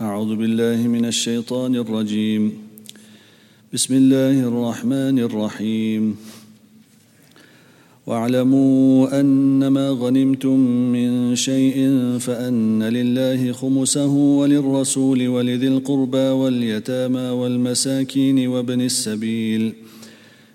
أعوذ بالله من الشيطان الرجيم. بسم الله الرحمن الرحيم. واعلموا أنما غنمتم من شيء فأن لله خمسه وللرسول ولذي القربى واليتامى والمساكين وابن السبيل ۖ.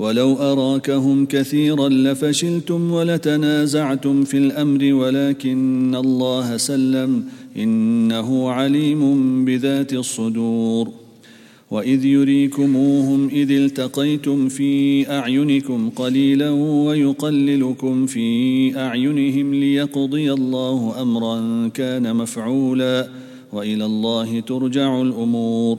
ولو أراكهم كثيرا لفشلتم ولتنازعتم في الأمر ولكن الله سلم إنه عليم بذات الصدور. وإذ يريكموهم إذ التقيتم في أعينكم قليلا ويقللكم في أعينهم ليقضي الله امرا كان مفعولا وإلى الله ترجع الأمور.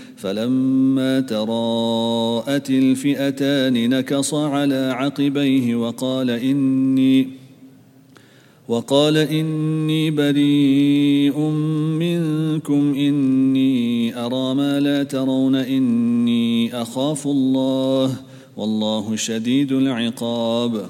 فلما تراءت الفئتان نكص على عقبيه وقال إني وقال إني بريء منكم إني أرى ما لا ترون إني أخاف الله والله شديد العقاب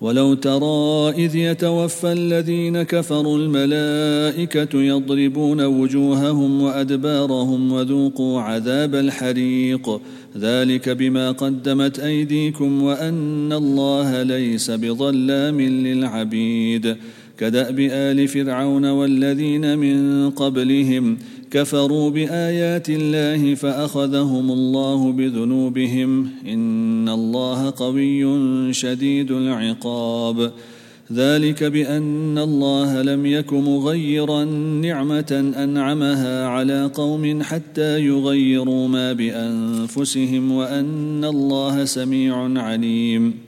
ولو ترى إذ يتوفى الذين كفروا الملائكة يضربون وجوههم وأدبارهم وذوقوا عذاب الحريق. ذلك بما قدمت أيديكم وأن الله ليس بظلام للعبيد. كدأب آل فرعون والذين من قبلهم كفروا بآيات الله فأخذهم الله بذنوبهم إن الله قوي شديد العقاب. ذلك بأن الله لم يك مغيرا نعمة أنعمها على قوم حتى يغيروا ما بأنفسهم وأن الله سميع عليم.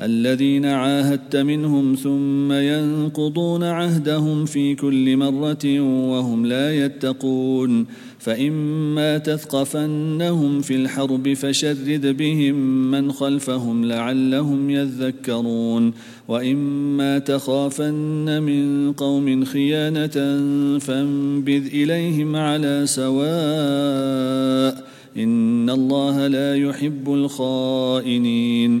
الذين عاهدت منهم ثم ينقضون عهدهم في كل مرة وهم لا يتقون فإما تثقفنهم في الحرب فشرد بهم من خلفهم لعلهم يذكرون وإما تخافن من قوم خيانة فانبذ إليهم على سواء إن الله لا يحب الخائنين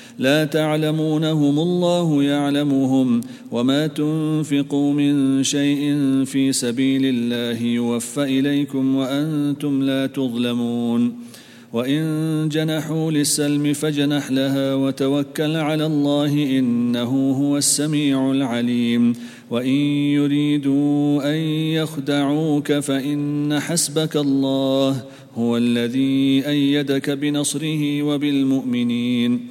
لا تعلمونهم الله يعلمهم وما تنفقوا من شيء في سبيل الله يوفى إليكم وأنتم لا تظلمون. وإن جنحوا للسلم فجنح لها وتوكل على الله إنه هو السميع العليم. وإن يريدوا أن يخدعوك فإن حسبك الله هو الذي أيدك بنصره وبالمؤمنين.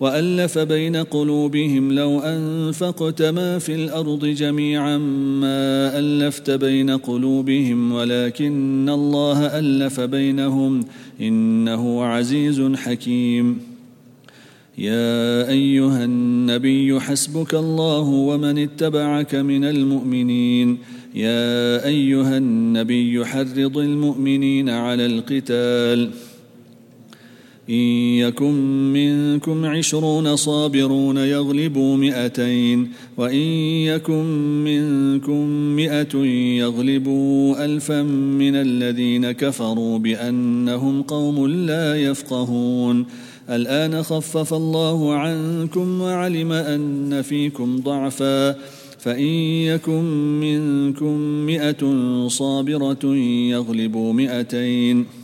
وألف بين قلوبهم لو أنفقت ما في الأرض جميعا ما ألفت بين قلوبهم ولكن الله ألف بينهم إنه عزيز حكيم. يا أيها النبي حسبك الله ومن اتبعك من المؤمنين. يا أيها النبي حرض المؤمنين على القتال. إن يكن منكم عشرون صابرون يغلبوا مئتين وإن يكن منكم مئة يغلبوا ألفا من الذين كفروا بأنهم قوم لا يفقهون. الآن خفف الله عنكم وعلم أن فيكم ضعفا فإن يكن منكم مئة صابرة يغلبوا مئتين.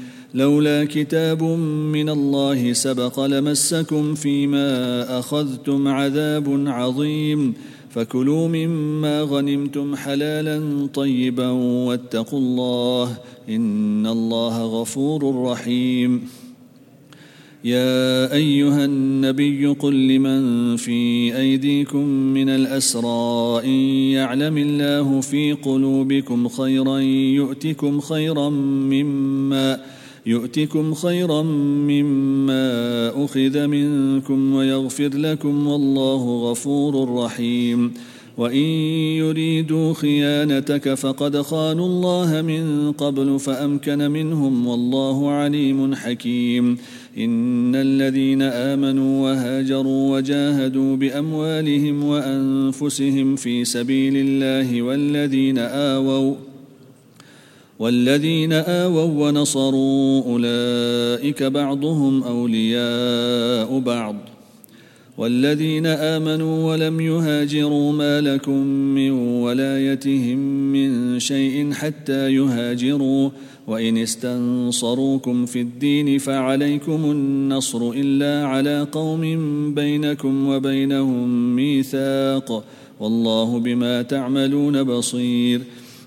لولا كتاب من الله سبق لمسكم فيما أخذتم عذاب عظيم فكلوا مما غنمتم حلالا طيبا واتقوا الله إن الله غفور رحيم. يا أيها النبي قل لمن في أيديكم من الأسرى إن يعلم الله في قلوبكم خيرا يؤتكم خيرا مما يؤتكم خيرا مما أخذ منكم ويغفر لكم والله غفور رحيم. وإن يريدوا خيانتك فقد خانوا الله من قبل فأمكن منهم والله عليم حكيم. إن الذين آمنوا وهاجروا وجاهدوا بأموالهم وأنفسهم في سبيل الله والذين آووا والذين آووا ونصروا أولئك بعضهم أولياء بعض. والذين آمنوا ولم يهاجروا ما لكم من ولايتهم من شيء حتى يهاجروا. وإن استنصروكم في الدين فعليكم النصر إلا على قوم بينكم وبينهم ميثاق. والله بما تعملون بصير.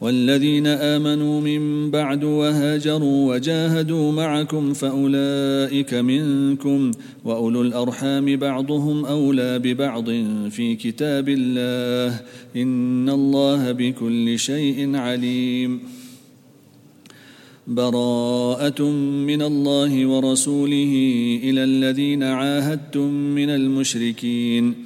والذين آمنوا من بعد وهاجروا وجاهدوا معكم فأولئك منكم وأولو الأرحام بعضهم أولى ببعض في كتاب الله إن الله بكل شيء عليم. براءة من الله ورسوله إلى الذين عاهدتم من المشركين.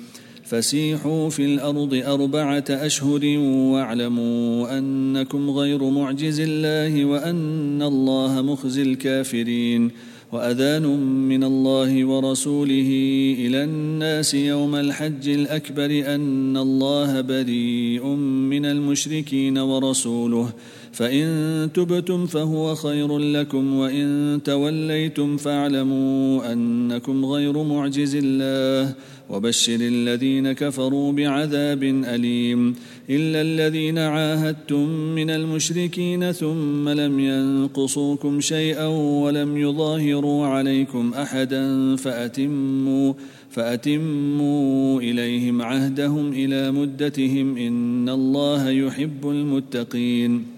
فسيحوا في الأرض أربعة أشهر واعلموا أنكم غير معجز الله وأن الله مخزي الكافرين وأذان من الله ورسوله إلى الناس يوم الحج الأكبر أن الله بريء من المشركين ورسوله فإن تبتم فهو خير لكم وإن توليتم فاعلموا أنكم غير معجز الله وبشر الذين كفروا بعذاب أليم إلا الذين عاهدتم من المشركين ثم لم ينقصوكم شيئا ولم يظاهروا عليكم أحدا فأتموا فأتموا إليهم عهدهم إلى مدتهم إن الله يحب المتقين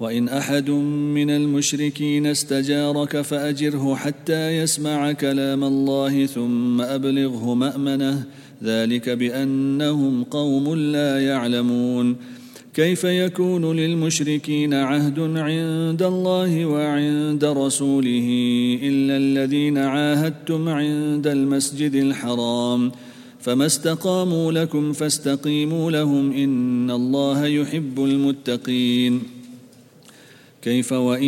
وإن أحد من المشركين استجارك فأجره حتى يسمع كلام الله ثم أبلغه مأمنه ذلك بأنهم قوم لا يعلمون. كيف يكون للمشركين عهد عند الله وعند رسوله إلا الذين عاهدتم عند المسجد الحرام؟ فما استقاموا لكم فاستقيموا لهم إن الله يحب المتقين. كيف وإن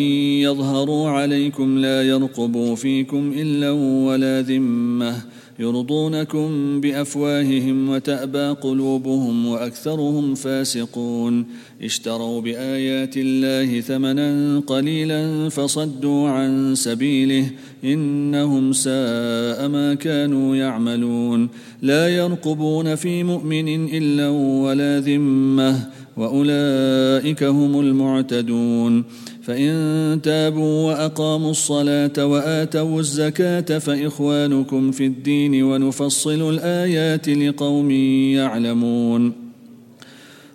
يظهروا عليكم لا يرقبوا فيكم إلا ولا ذمة يرضونكم بأفواههم وتأبى قلوبهم وأكثرهم فاسقون اشتروا بآيات الله ثمنا قليلا فصدوا عن سبيله إنهم ساء ما كانوا يعملون لا يرقبون في مؤمن إلا ولا ذمة وأولئك هم المعتدون. فإن تابوا وأقاموا الصلاة وآتوا الزكاة فإخوانكم في الدين ونفصل الآيات لقوم يعلمون.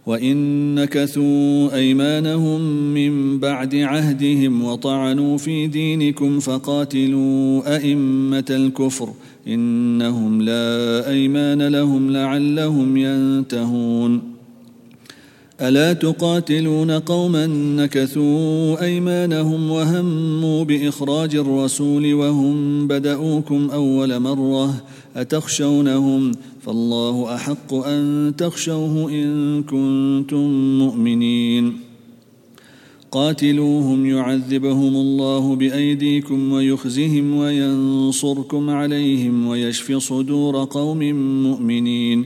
وإن نكثوا أيمانهم من بعد عهدهم وطعنوا في دينكم فقاتلوا أئمة الكفر إنهم لا أيمان لهم لعلهم ينتهون. ألا تقاتلون قوما نكثوا أيمانهم وهموا بإخراج الرسول وهم بدأوكم أول مرة أتخشونهم فالله أحق أن تخشوه إن كنتم مؤمنين. قاتلوهم يعذبهم الله بأيديكم ويخزهم وينصركم عليهم ويشف صدور قوم مؤمنين.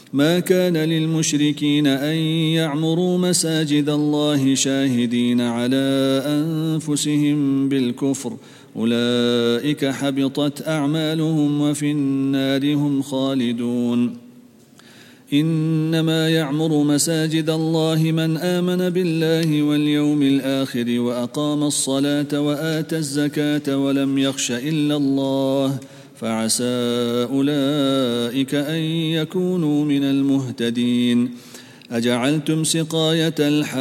ما كان للمشركين أن يعمروا مساجد الله شاهدين على أنفسهم بالكفر. أولئك حبطت أعمالهم وفي النار هم خالدون. إنما يعمر مساجد الله من آمن بالله واليوم الآخر وأقام الصلاة وآتى الزكاة ولم يخش إلا الله. فعسى أولئك أن يكونوا من المهتدين. أجعلتم سقاية الحاج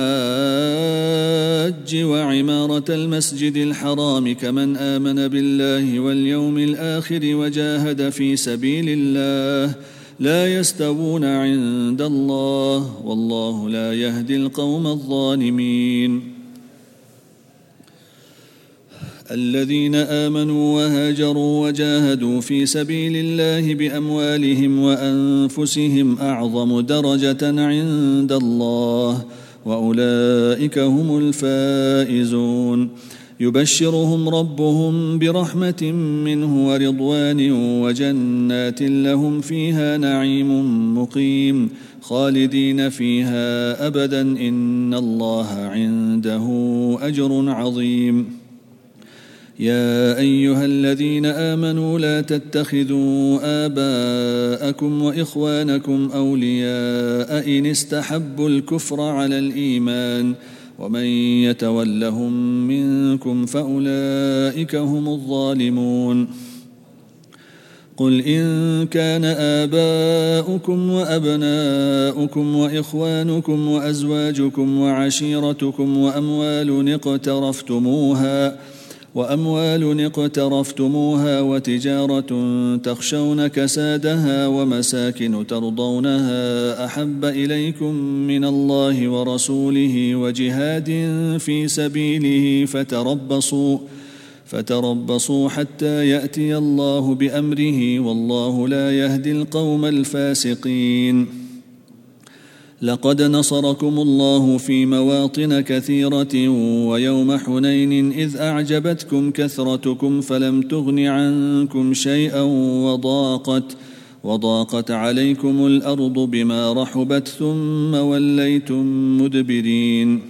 وعمارة المسجد الحرام كمن آمن بالله واليوم الآخر وجاهد في سبيل الله لا يستوون عند الله والله لا يهدي القوم الظالمين. الذين آمنوا وهاجروا وجاهدوا في سبيل الله بأموالهم وأنفسهم أعظم درجة عند الله وأولئك هم الفائزون. يبشرهم ربهم برحمة منه ورضوان وجنات لهم فيها نعيم مقيم خالدين فيها ابدا إن الله عنده أجر عظيم. يا أيها الذين آمنوا لا تتخذوا آباءكم وإخوانكم أولياء إن استحبوا الكفر على الإيمان ومن يتولهم منكم فأولئك هم الظالمون قل إن كان آباؤكم وأبناؤكم وإخوانكم وأزواجكم وعشيرتكم وأموال اقترفتموها وأموال اقترفتموها وتجارة تخشون كسادها ومساكن ترضونها أحب إليكم من الله ورسوله وجهاد في سبيله فتربصوا فتربصوا حتى يأتي الله بأمره والله لا يهدي القوم الفاسقين. لقد نصركم الله في مواطن كثيرة ويوم حنين إذ أعجبتكم كثرتكم فلم تغن عنكم شيئا وضاقت وضاقت عليكم الأرض بما رحبت ثم وليتم مدبرين.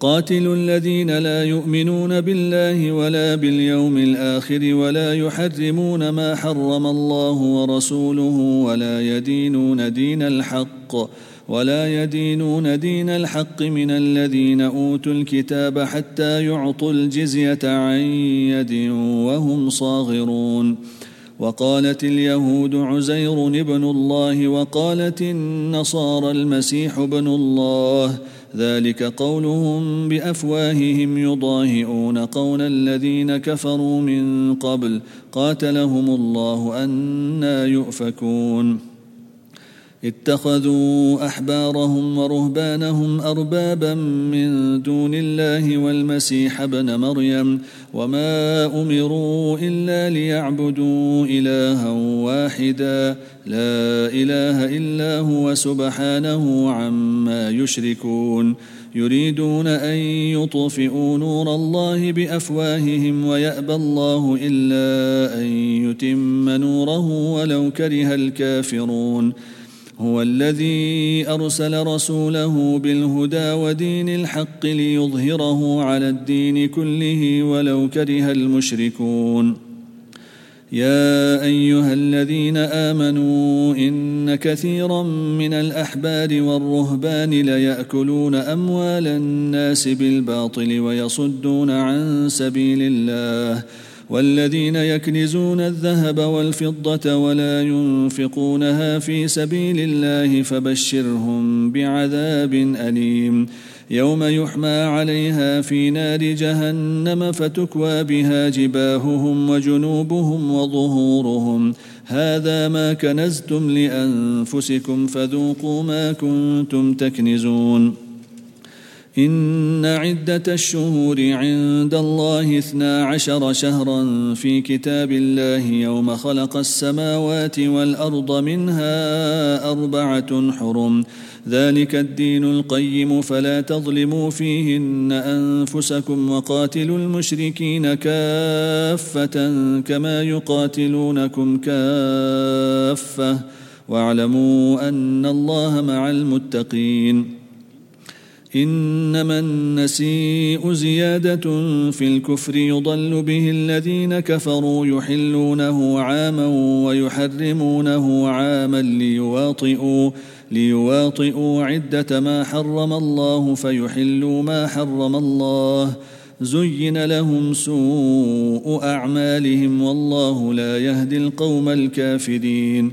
قاتلوا الذين لا يؤمنون بالله ولا باليوم الآخر ولا يحرمون ما حرم الله ورسوله ولا يدينون دين الحق ولا يدينون دين الحق من الذين أوتوا الكتاب حتى يعطوا الجزية عن يد وهم صاغرون وقالت اليهود عزير ابن الله وقالت النصارى المسيح ابن الله ذلك قولهم بأفواههم يضاهئون قول الذين كفروا من قبل. قاتلهم الله أنا يؤفكون. اتخذوا أحبارهم ورهبانهم أربابا من دون الله والمسيح ابن مريم وما أمروا إلا ليعبدوا إلها واحدا. لا إله إلا هو سبحانه عما يشركون. يريدون أن يطفئوا نور الله بأفواههم ويأبى الله إلا أن يتم نوره ولو كره الكافرون. هو الذي أرسل رسوله بالهدى ودين الحق ليظهره على الدين كله ولو كره المشركون. يا أيها الذين آمنوا إن كثيرا من الأحبار والرهبان ليأكلون أموال الناس بالباطل ويصدون عن سبيل الله. والذين يكنزون الذهب والفضة ولا ينفقونها في سبيل الله فبشرهم بعذاب أليم. يوم يحمى عليها في نار جهنم فتكوى بها جباههم وجنوبهم وظهورهم. هذا ما كنزتم لأنفسكم فذوقوا ما كنتم تكنزون. إن عدة الشهور عند الله اثنا عشر شهرا في كتاب الله يوم خلق السماوات والأرض منها أربعة حرم. ذلك الدين القيم فلا تظلموا فيهن أنفسكم وقاتلوا المشركين كافة كما يقاتلونكم كافة. واعلموا أن الله مع المتقين. إنما النسيء زيادة في الكفر يضل به الذين كفروا يحلونه عاما ويحرمونه عاما ليواطئوا ليواطئوا عدة ما حرم الله فيحلوا ما حرم الله. زين لهم سوء أعمالهم والله لا يهدي القوم الكافرين.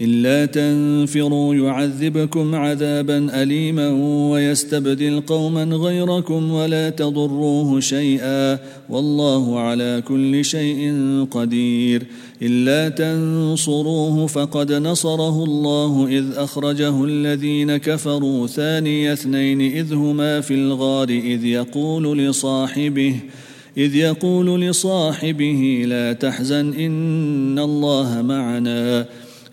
الا تنفروا يعذبكم عذابا اليما ويستبدل قوما غيركم ولا تضروه شيئا والله على كل شيء قدير. الا تنصروه فقد نصره الله إذ أخرجه الذين كفروا ثاني اثنين إذ هما في الغار إذ يقول لصاحبه إذ يقول لصاحبه لا تحزن إن الله معنا.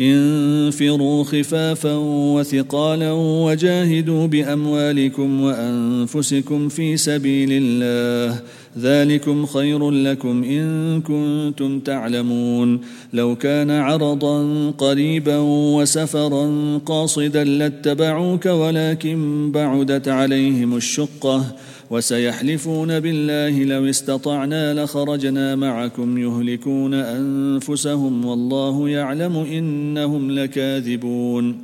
انفروا خفافا وثقالا وجاهدوا بأموالكم وأنفسكم في سبيل الله. ذلكم خير لكم إن كنتم تعلمون. لو كان عرضا قريبا وسفرا قاصدا لاتبعوك ولكن بعدت عليهم الشقة. وسيحلفون بالله لو استطعنا لخرجنا معكم يهلكون أنفسهم والله يعلم إنهم لكاذبون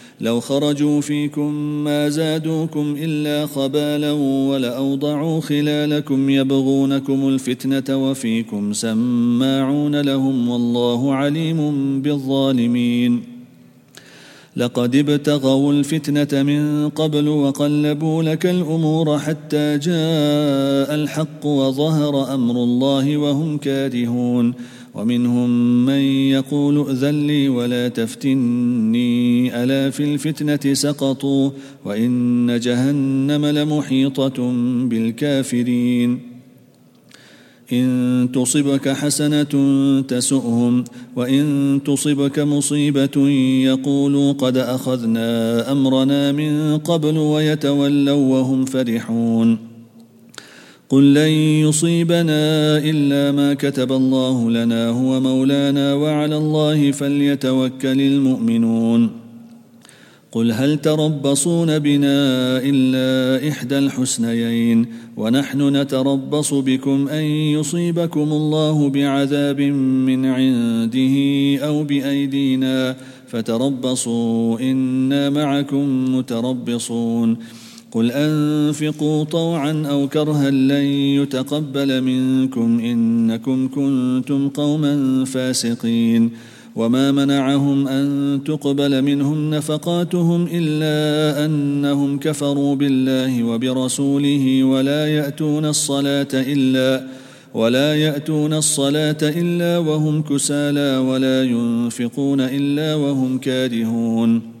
لو خرجوا فيكم ما زادوكم إلا خبالا ولأوضعوا خلالكم يبغونكم الفتنة وفيكم سماعون لهم والله عليم بالظالمين. لقد ابتغوا الفتنة من قبل وقلبوا لك الأمور حتى جاء الحق وظهر أمر الله وهم كارهون. ومنهم من يقول ائذن لي ولا تفتني ألا في الفتنة سقطوا وإن جهنم لمحيطة بالكافرين. إن تصبك حسنة تسؤهم وإن تصبك مصيبة يقولوا قد أخذنا أمرنا من قبل ويتولوا وهم فرحون. قل لن يصيبنا إلا ما كتب الله لنا هو مولانا وعلى الله فليتوكل المؤمنون. قل هل تربصون بنا إلا إحدى الحسنيين؟ ونحن نتربص بكم أن يصيبكم الله بعذاب من عنده أو بأيدينا فتربصوا إنا معكم متربصون. قل انفقوا طوعا أو كرها لن يتقبل منكم انكم كنتم قوما فاسقين وما منعهم ان تقبل منهم نفقاتهم الا انهم كفروا بالله وبرسوله ولا ياتون الصلاه الا ولا ياتون الصلاه الا وهم كسالى ولا ينفقون الا وهم كارهون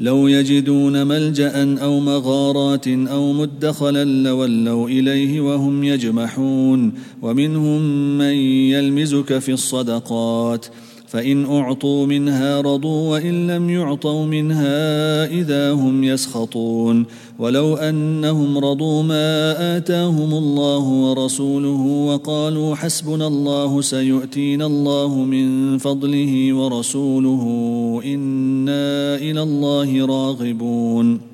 لو يجدون ملجأ أو مغارات أو مدخلا لولوا إليه وهم يجمحون ومنهم من يلمزك في الصدقات. فإن أعطوا منها رضوا وإن لم يعطوا منها إذا هم يسخطون. ولو أنهم رضوا ما آتاهم الله ورسوله وقالوا حسبنا الله سيؤتينا الله من فضله ورسوله إنا إلى الله راغبون.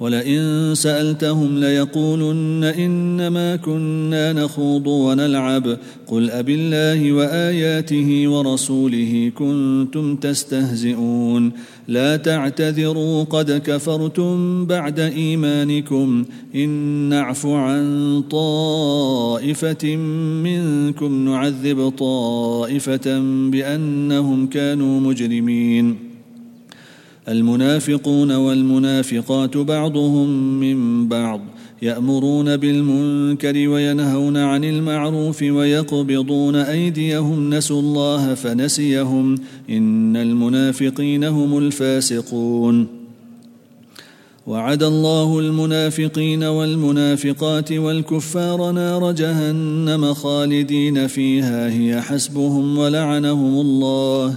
ولئن سألتهم ليقولن إنما كنا نخوض ونلعب. قل ابي الله وآياته ورسوله كنتم تستهزئون. لا تعتذروا قد كفرتم بعد إيمانكم. إن نعف عن طائفة منكم نعذب طائفة بأنهم كانوا مجرمين. المنافقون والمنافقات بعضهم من بعض يأمرون بالمنكر وينهون عن المعروف ويقبضون أيديهم نسوا الله فنسيهم إن المنافقين هم الفاسقون وعد الله المنافقين والمنافقات والكفار نار جهنم خالدين فيها هي حسبهم ولعنهم الله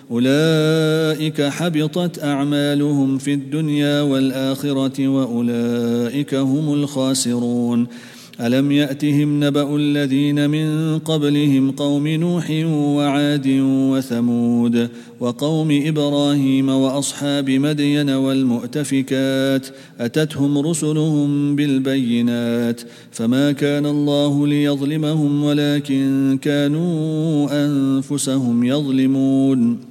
أولئك حبطت أعمالهم في الدنيا والآخرة وأولئك هم الخاسرون. ألم يأتهم نبأ الذين من قبلهم قوم نوح وعاد وثمود وقوم إبراهيم وأصحاب مدين والمؤتفكات؟ أتتهم رسلهم بالبينات؟ فما كان الله ليظلمهم ولكن كانوا أنفسهم يظلمون.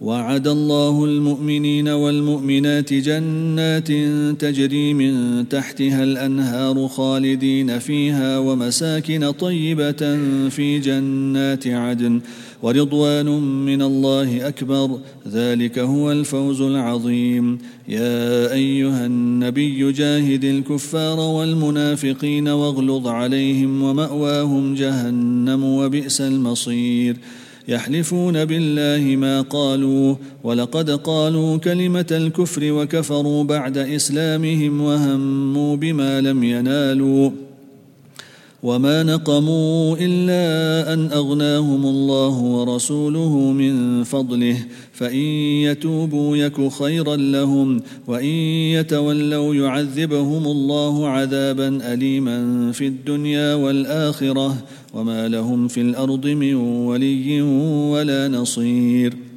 وعد الله المؤمنين والمؤمنات جنات تجري من تحتها الأنهار خالدين فيها ومساكن طيبة في جنات عدن ورضوان من الله أكبر. ذلك هو الفوز العظيم. يا أيها النبي جاهد الكفار والمنافقين واغلظ عليهم ومأواهم جهنم وبئس المصير. يحلفون بالله ما قالوا ولقد قالوا كلمة الكفر وكفروا بعد إسلامهم وهموا بما لم ينالوا. وما نقموا إلا أن أغناهم الله ورسوله من فضله فإن يتوبوا يك خيرا لهم وإن يتولوا يعذبهم الله عذابا أليما في الدنيا والآخرة. وما لهم في الأرض من ولي ولا نصير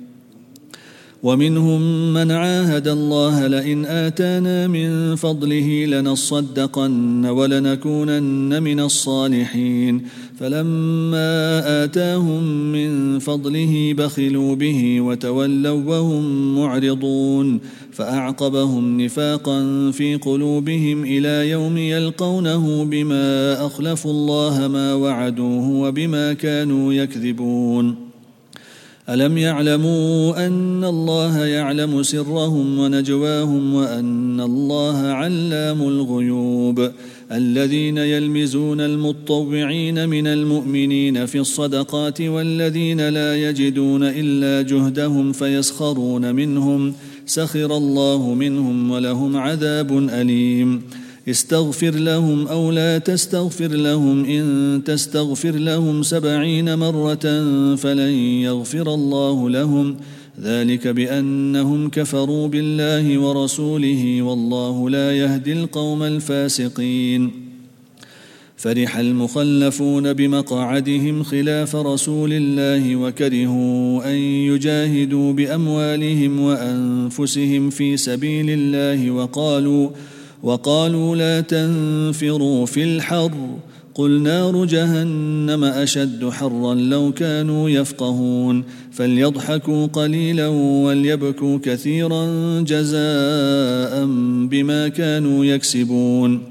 ومنهم من عاهد الله لئن اتانا من فضله لنصدقن ولنكونن من الصالحين فلما اتاهم من فضله بخلوا به وتولوا وهم معرضون فأعقبهم نفاقا في قلوبهم إلى يوم يلقونه بما أخلفوا الله ما وعدوه وبما كانوا يكذبون. ألم يعلموا أن الله يعلم سرهم ونجواهم وأن الله علام الغيوب؟ الذين يلمزون المطوعين من المؤمنين في الصدقات والذين لا يجدون إلا جهدهم فيسخرون منهم سخر الله منهم ولهم عذاب أليم. استغفر لهم أو لا تستغفر لهم إن تستغفر لهم سبعين مرة فلن يغفر الله لهم. ذلك بأنهم كفروا بالله ورسوله والله لا يهدي القوم الفاسقين. فرح المخلفون بمقعدهم خلاف رسول الله وكرهوا أن يجاهدوا بأموالهم وأنفسهم في سبيل الله وقالوا وقالوا لا تنفروا في الحر. قل نار جهنم أشد حرا لو كانوا يفقهون. فليضحكوا قليلا وليبكوا كثيرا جزاء بما كانوا يكسبون.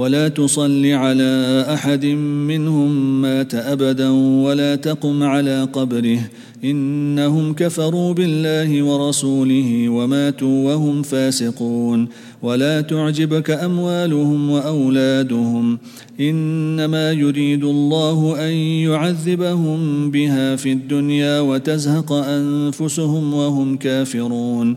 ولا تصل على أحد منهم مات أبدا ولا تقم على قبره. إنهم كفروا بالله ورسوله وماتوا وهم فاسقون. ولا تعجبك أموالهم وأولادهم. إنما يريد الله أن يعذبهم بها في الدنيا وتزهق أنفسهم وهم كافرون.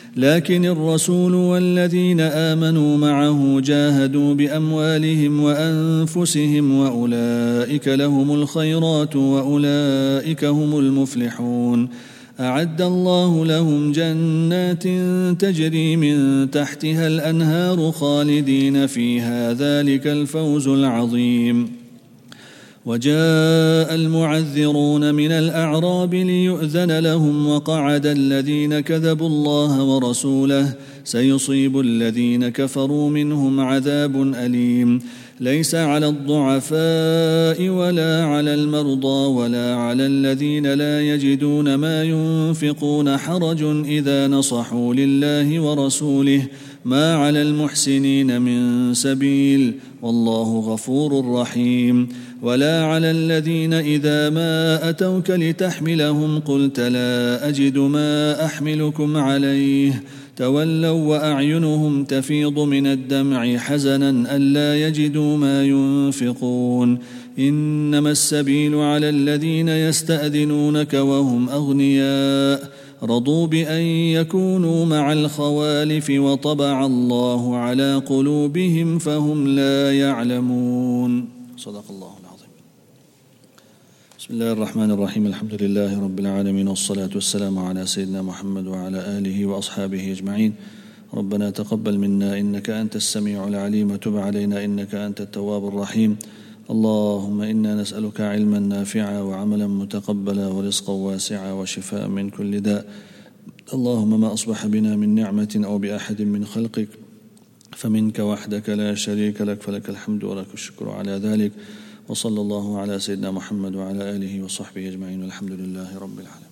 لكن الرسول والذين آمنوا معه جاهدوا بأموالهم وأنفسهم وأولئك لهم الخيرات وأولئك هم المفلحون. أعد الله لهم جنات تجري من تحتها الأنهار خالدين فيها. ذلك الفوز العظيم. وجاء المعذرون من الأعراب ليؤذن لهم وقعد الذين كذبوا الله ورسوله سيصيب الذين كفروا منهم عذاب أليم. ليس على الضعفاء ولا على المرضى ولا على الذين لا يجدون ما ينفقون حرج إذا نصحوا لله ورسوله. ما على المحسنين من سبيل والله غفور رحيم. ولا على الذين إذا ما أتوك لتحملهم قلت لا أجد ما أحملكم عليه. تولوا وأعينهم تفيض من الدمع حزنا ألا يجدوا ما ينفقون. إنما السبيل على الذين يستأذنونك وهم أغنياء. رضوا بأن يكونوا مع الخوالف وطبع الله على قلوبهم فهم لا يعلمون. صدق الله. بسم الله الرحمن الرحيم الحمد لله رب العالمين والصلاة والسلام على سيدنا محمد وعلى آله وأصحابه أجمعين ربنا تقبل منا إنك أنت السميع العليم وتب علينا إنك أنت التواب الرحيم اللهم إنا نسألك علما نافعا وعملا متقبلا ورزقا واسعا وشفاء من كل داء اللهم ما أصبح بنا من نعمة أو بأحد من خلقك فمنك وحدك لا شريك لك فلك الحمد ولك الشكر على ذلك وصلى الله على سيدنا محمد وعلى آله وصحبه أجمعين والحمد لله رب العالمين.